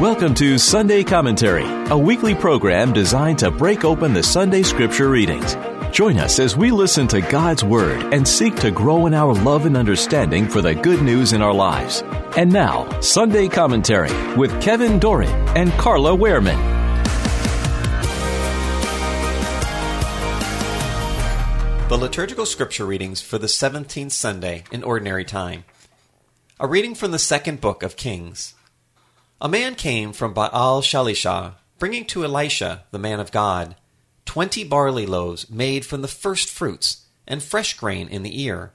Welcome to Sunday Commentary, a weekly program designed to break open the Sunday Scripture readings. Join us as we listen to God's Word and seek to grow in our love and understanding for the good news in our lives. And now, Sunday Commentary with Kevin Doran and Carla Wehrman. The liturgical scripture readings for the 17th Sunday in Ordinary Time. A reading from the second book of Kings. A man came from Baal Shalisha, bringing to Elisha, the man of God, twenty barley loaves made from the first fruits, and fresh grain in the ear.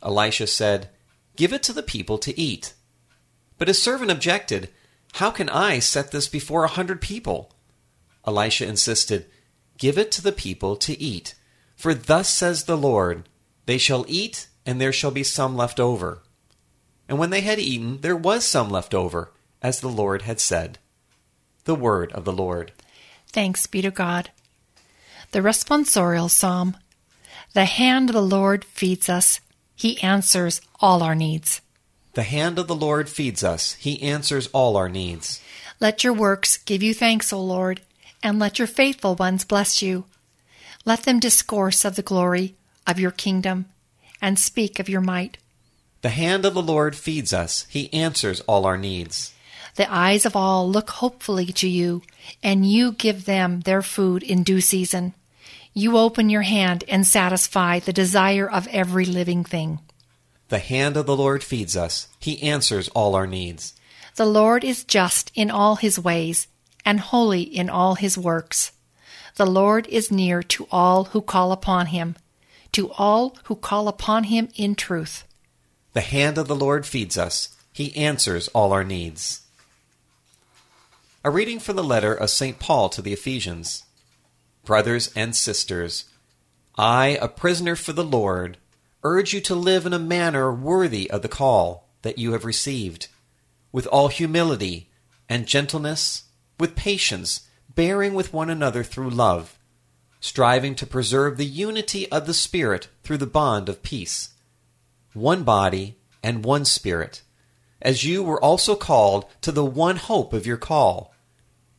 Elisha said, Give it to the people to eat. But his servant objected, How can I set this before a hundred people? Elisha insisted, Give it to the people to eat. For thus says the Lord, They shall eat, and there shall be some left over. And when they had eaten, there was some left over as the Lord had said. The word of the Lord. Thanks be to God. The responsorial psalm. The hand of the Lord feeds us. He answers all our needs. The hand of the Lord feeds us. He answers all our needs. Let your works give you thanks, O Lord, and let your faithful ones bless you. Let them discourse of the glory of your kingdom and speak of your might. The hand of the Lord feeds us. He answers all our needs. The eyes of all look hopefully to you, and you give them their food in due season. You open your hand and satisfy the desire of every living thing. The hand of the Lord feeds us. He answers all our needs. The Lord is just in all his ways, and holy in all his works. The Lord is near to all who call upon him, to all who call upon him in truth. The hand of the Lord feeds us. He answers all our needs. A reading from the letter of St. Paul to the Ephesians. Brothers and sisters, I, a prisoner for the Lord, urge you to live in a manner worthy of the call that you have received, with all humility and gentleness, with patience, bearing with one another through love, striving to preserve the unity of the Spirit through the bond of peace. One body and one Spirit as you were also called to the one hope of your call.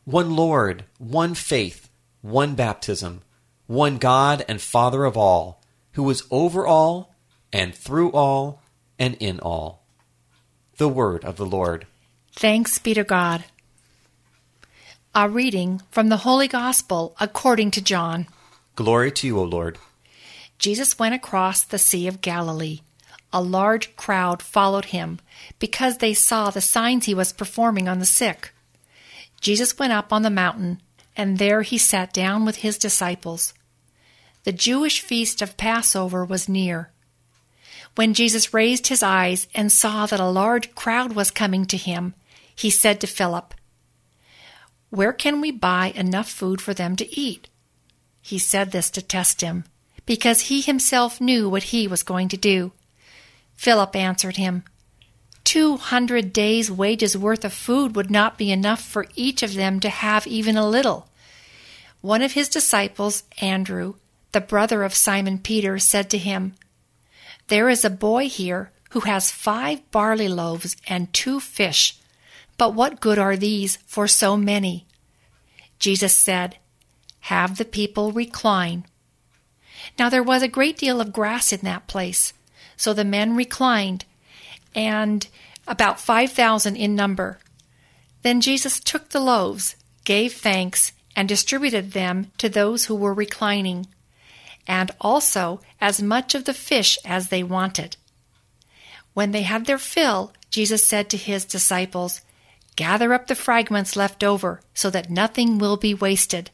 One Lord, one faith, one baptism, one God and Father of all, who is over all, and through all, and in all. The Word of the Lord. Thanks be to God. A reading from the Holy Gospel according to John. Glory to you, O Lord. Jesus went across the Sea of Galilee a large crowd followed him because they saw the signs he was performing on the sick. Jesus went up on the mountain, and there he sat down with his disciples. The Jewish feast of Passover was near. When Jesus raised his eyes and saw that a large crowd was coming to him, he said to Philip, Where can we buy enough food for them to eat? He said this to test him, because he himself knew what he was going to do. Philip answered him, Two hundred days' wages worth of food would not be enough for each of them to have even a little. One of his disciples, Andrew, the brother of Simon Peter, said to him, There is a boy here who has five barley loaves and two fish, but what good are these for so many? Jesus said, Have the people recline. Now there was a great deal of grass in that place so the men reclined, and about 5,000 in number. Then Jesus took the loaves, gave thanks, and distributed them to those who were reclining, and also as much of the fish as they wanted. When they had their fill, Jesus said to his disciples, Gather up the fragments left over, so that nothing will be wasted.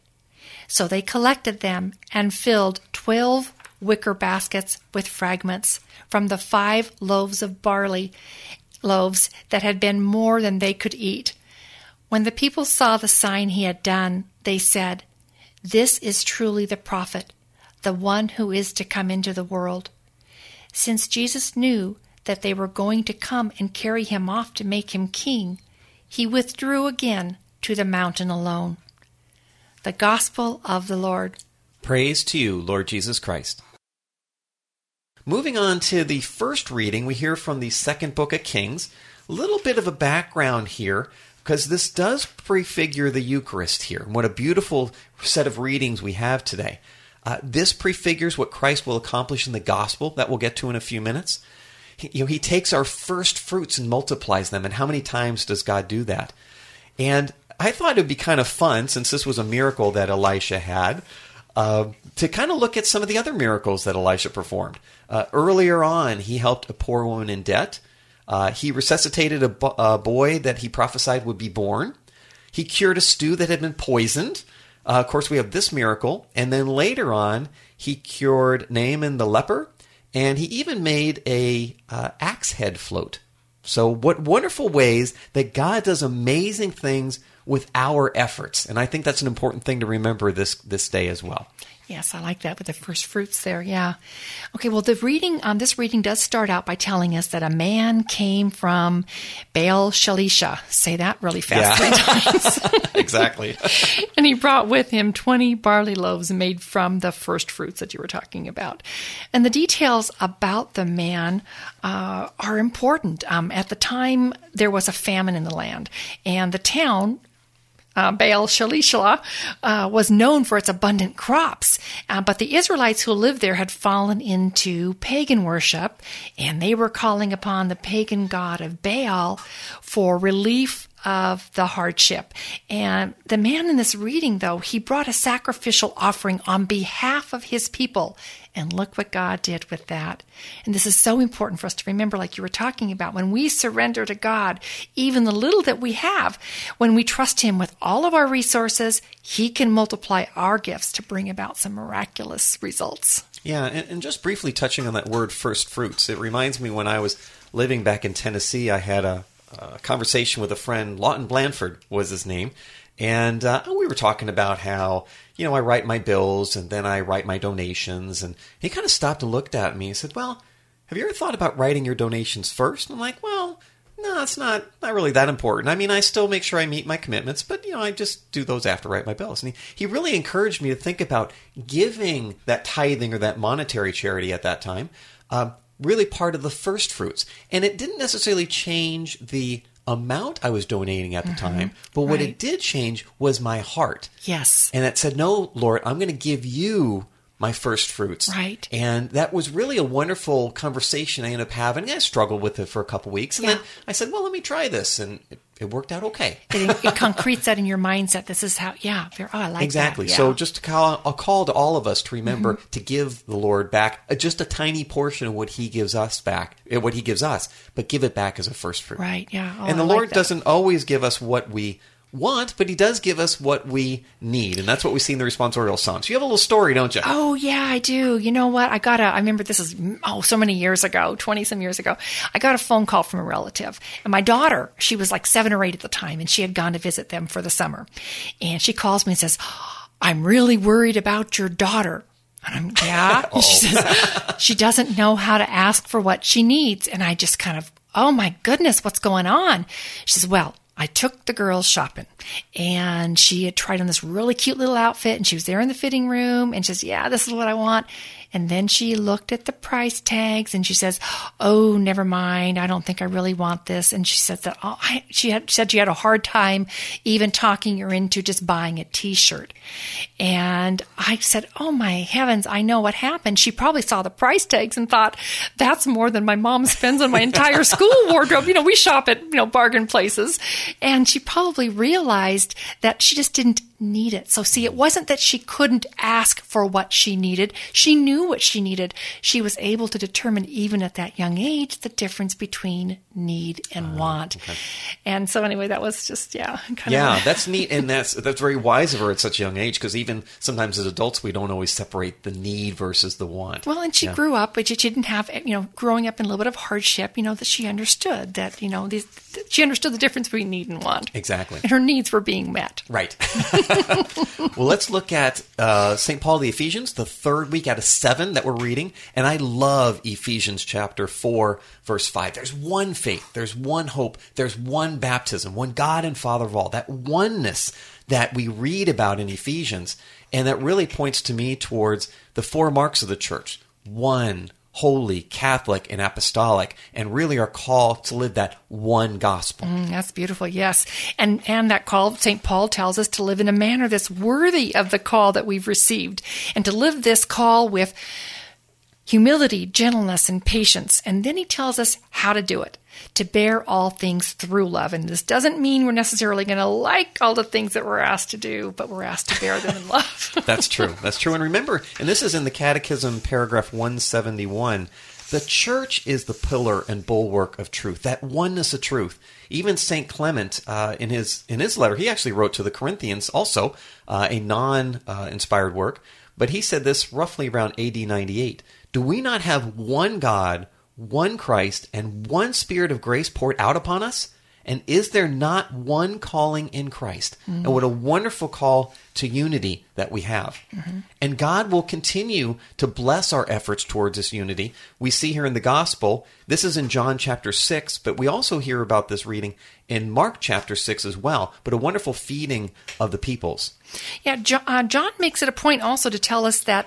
So they collected them and filled twelve wicker baskets with fragments from the five loaves of barley loaves that had been more than they could eat. When the people saw the sign he had done, they said, This is truly the prophet, the one who is to come into the world. Since Jesus knew that they were going to come and carry him off to make him king, he withdrew again to the mountain alone. The Gospel of the Lord. Praise to you, Lord Jesus Christ. Moving on to the first reading, we hear from the second book of Kings. a little bit of a background here because this does prefigure the Eucharist here. What a beautiful set of readings we have today. Uh, this prefigures what Christ will accomplish in the gospel that we'll get to in a few minutes. He, you know, he takes our first fruits and multiplies them. And how many times does God do that? And I thought it would be kind of fun, since this was a miracle that Elisha had, uh, to kind of look at some of the other miracles that Elisha performed. Uh, earlier on, he helped a poor woman in debt. Uh, he resuscitated a, bo- a, boy that he prophesied would be born. He cured a stew that had been poisoned. Uh, of course, we have this miracle. And then later on, he cured Naaman the leper, and he even made a uh, axe head float. So, what wonderful ways that God does amazing things with our efforts. And I think that's an important thing to remember this, this day as well. Yes, I like that with the first fruits there. Yeah. Okay. Well, the reading, um, this reading does start out by telling us that a man came from Baal Shalisha. Say that really fast yeah. three times. exactly. and he brought with him 20 barley loaves made from the first fruits that you were talking about. And the details about the man uh, are important. Um, at the time, there was a famine in the land, and the town uh, Baal Shalisha uh, was known for its abundant crops, uh, but the Israelites who lived there had fallen into pagan worship, and they were calling upon the pagan god of Baal for relief of the hardship. And the man in this reading, though, he brought a sacrificial offering on behalf of his people. And look what God did with that. And this is so important for us to remember, like you were talking about. When we surrender to God, even the little that we have, when we trust Him with all of our resources, He can multiply our gifts to bring about some miraculous results. Yeah, and, and just briefly touching on that word first fruits, it reminds me when I was living back in Tennessee, I had a, a conversation with a friend, Lawton Blanford was his name, and uh, we were talking about how you know I write my bills and then I write my donations, and he kind of stopped and looked at me and said, "Well, have you ever thought about writing your donations first? And I'm like, "Well." No, it's not not really that important. I mean, I still make sure I meet my commitments, but you know, I just do those after I write my bills. And he, he really encouraged me to think about giving that tithing or that monetary charity at that time, um, really part of the first fruits. And it didn't necessarily change the amount I was donating at the mm-hmm. time, but what right. it did change was my heart. Yes. And it said, No, Lord, I'm going to give you my first fruits. Right. And that was really a wonderful conversation I ended up having. I struggled with it for a couple weeks. And yeah. then I said, well, let me try this. And it, it worked out okay. it, it, concretes that in your mindset. This is how, yeah, oh, I like exactly. Yeah. So just a call, a call to all of us to remember mm-hmm. to give the Lord back a, just a tiny portion of what He gives us back, eh, what He gives us, but give it back as a first fruit. Right. Yeah. Oh, and the I Lord like doesn't always give us what we want, but he does give us what we need. And that's what we see in the responsorial psalms. You have a little story, don't you? Oh, yeah, I do. You know what? I got a, I remember this is, oh, so many years ago, 20 some years ago. I got a phone call from a relative. And my daughter, she was like seven or eight at the time, and she had gone to visit them for the summer. And she calls me and says, I'm really worried about your daughter. And I'm, yeah. She oh. says, she doesn't know how to ask for what she needs. And I just kind of, oh my goodness, what's going on? She says, well, I took the girls shopping and she had tried on this really cute little outfit and she was there in the fitting room and she says, Yeah, this is what I want. And then she looked at the price tags and she says, "Oh, never mind. I don't think I really want this." And she said that oh, I, she had said she had a hard time even talking her into just buying a T-shirt. And I said, "Oh my heavens! I know what happened. She probably saw the price tags and thought that's more than my mom spends on my entire school wardrobe. You know, we shop at you know bargain places." And she probably realized that she just didn't need it. So see, it wasn't that she couldn't ask for what she needed. She knew what she needed. She was able to determine even at that young age the difference between need and uh, want. Okay. And so anyway, that was just yeah. yeah, that's neat, and that's that's very wise of her at such a young age because even sometimes as adults we don't always separate the need versus the want. Well, and she yeah. grew up, but she didn't have you know growing up in a little bit of hardship. You know that she understood that you know these, she understood the difference between need and want. Exactly, and her needs were being met. Right. well, let's look at uh, St. Paul the Ephesians, the third week out of seven that we're reading, and I love Ephesians chapter four, verse five. There's one faith, there's one hope, there's one baptism, one God and Father of all. That oneness that we read about in Ephesians, and that really points to me towards the four marks of the church: one, holy, Catholic, and apostolic, and really are called to live that one gospel. Mm, that's beautiful, yes. And and that call, St. Paul tells us to live in a manner that's worthy of the call that we've received, and to live this call with humility, gentleness, and patience. And then he tells us how to do it to bear all things through love. And this doesn't mean we're necessarily going to like all the things that we're asked to do, but we're asked to bear them in love. That's true. That's true. And remember, and this is in the Catechism, paragraph 171. The church is the pillar and bulwark of truth, that oneness of truth. Even Saint Clement, uh, in his in his letter, he actually wrote to the Corinthians, also uh, a non-inspired work, but he said this roughly around AD 98. Do we not have one God, one Christ, and one Spirit of grace poured out upon us? And is there not one calling in Christ? Mm-hmm. And what a wonderful call to unity that we have. Mm-hmm. And God will continue to bless our efforts towards this unity. We see here in the gospel, this is in John chapter 6, but we also hear about this reading in Mark chapter 6 as well, but a wonderful feeding of the peoples. Yeah, uh, John makes it a point also to tell us that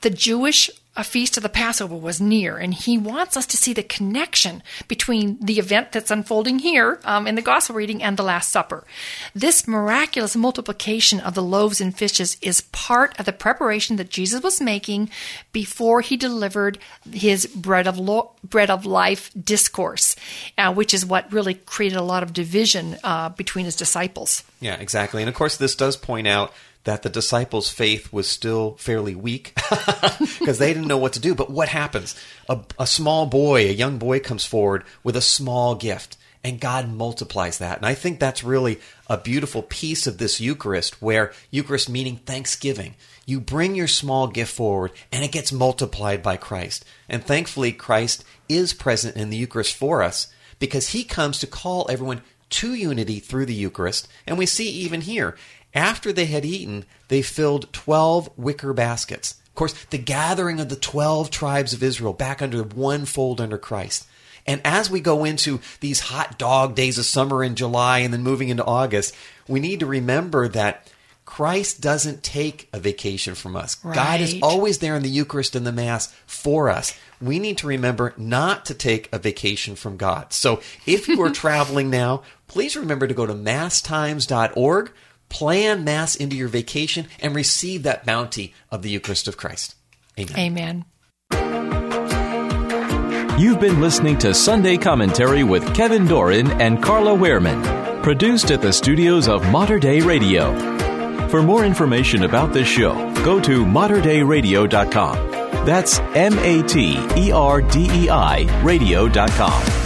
the Jewish a feast of the Passover was near, and he wants us to see the connection between the event that's unfolding here um, in the Gospel reading and the Last Supper. This miraculous multiplication of the loaves and fishes is part of the preparation that Jesus was making before he delivered his bread of lo- bread of life discourse, uh, which is what really created a lot of division uh, between his disciples. Yeah, exactly, and of course, this does point out that the disciples' faith was still fairly weak because they didn't know what to do. But what happens? A, a, small boy, a young boy comes forward with a small gift, and God multiplies that. And I think that's really a beautiful piece of this Eucharist, where Eucharist meaning thanksgiving. You bring your small gift forward, and it gets multiplied by Christ. And thankfully, Christ is present in the Eucharist for us because he comes to call everyone to unity through the Eucharist. And we see even here, after they had eaten, they filled 12 wicker baskets. Of course, the gathering of the 12 tribes of Israel back under one fold under Christ. And as we go into these hot dog days of summer in July and then moving into August, we need to remember that Christ doesn't take a vacation from us. Right. God is always there in the Eucharist and the Mass for us. We need to remember not to take a vacation from God. So if you are traveling now, please remember to go to masstimes.org plan Mass into your vacation, and receive that bounty of the Eucharist of Christ. Amen. Amen. You've been listening to Sunday Commentary with Kevin Doran and Carla Wehrman, produced at the studios of Mater Dei Radio. For more information about this show, go to materdeiradio.com. That's M A T E R D E I radio.com.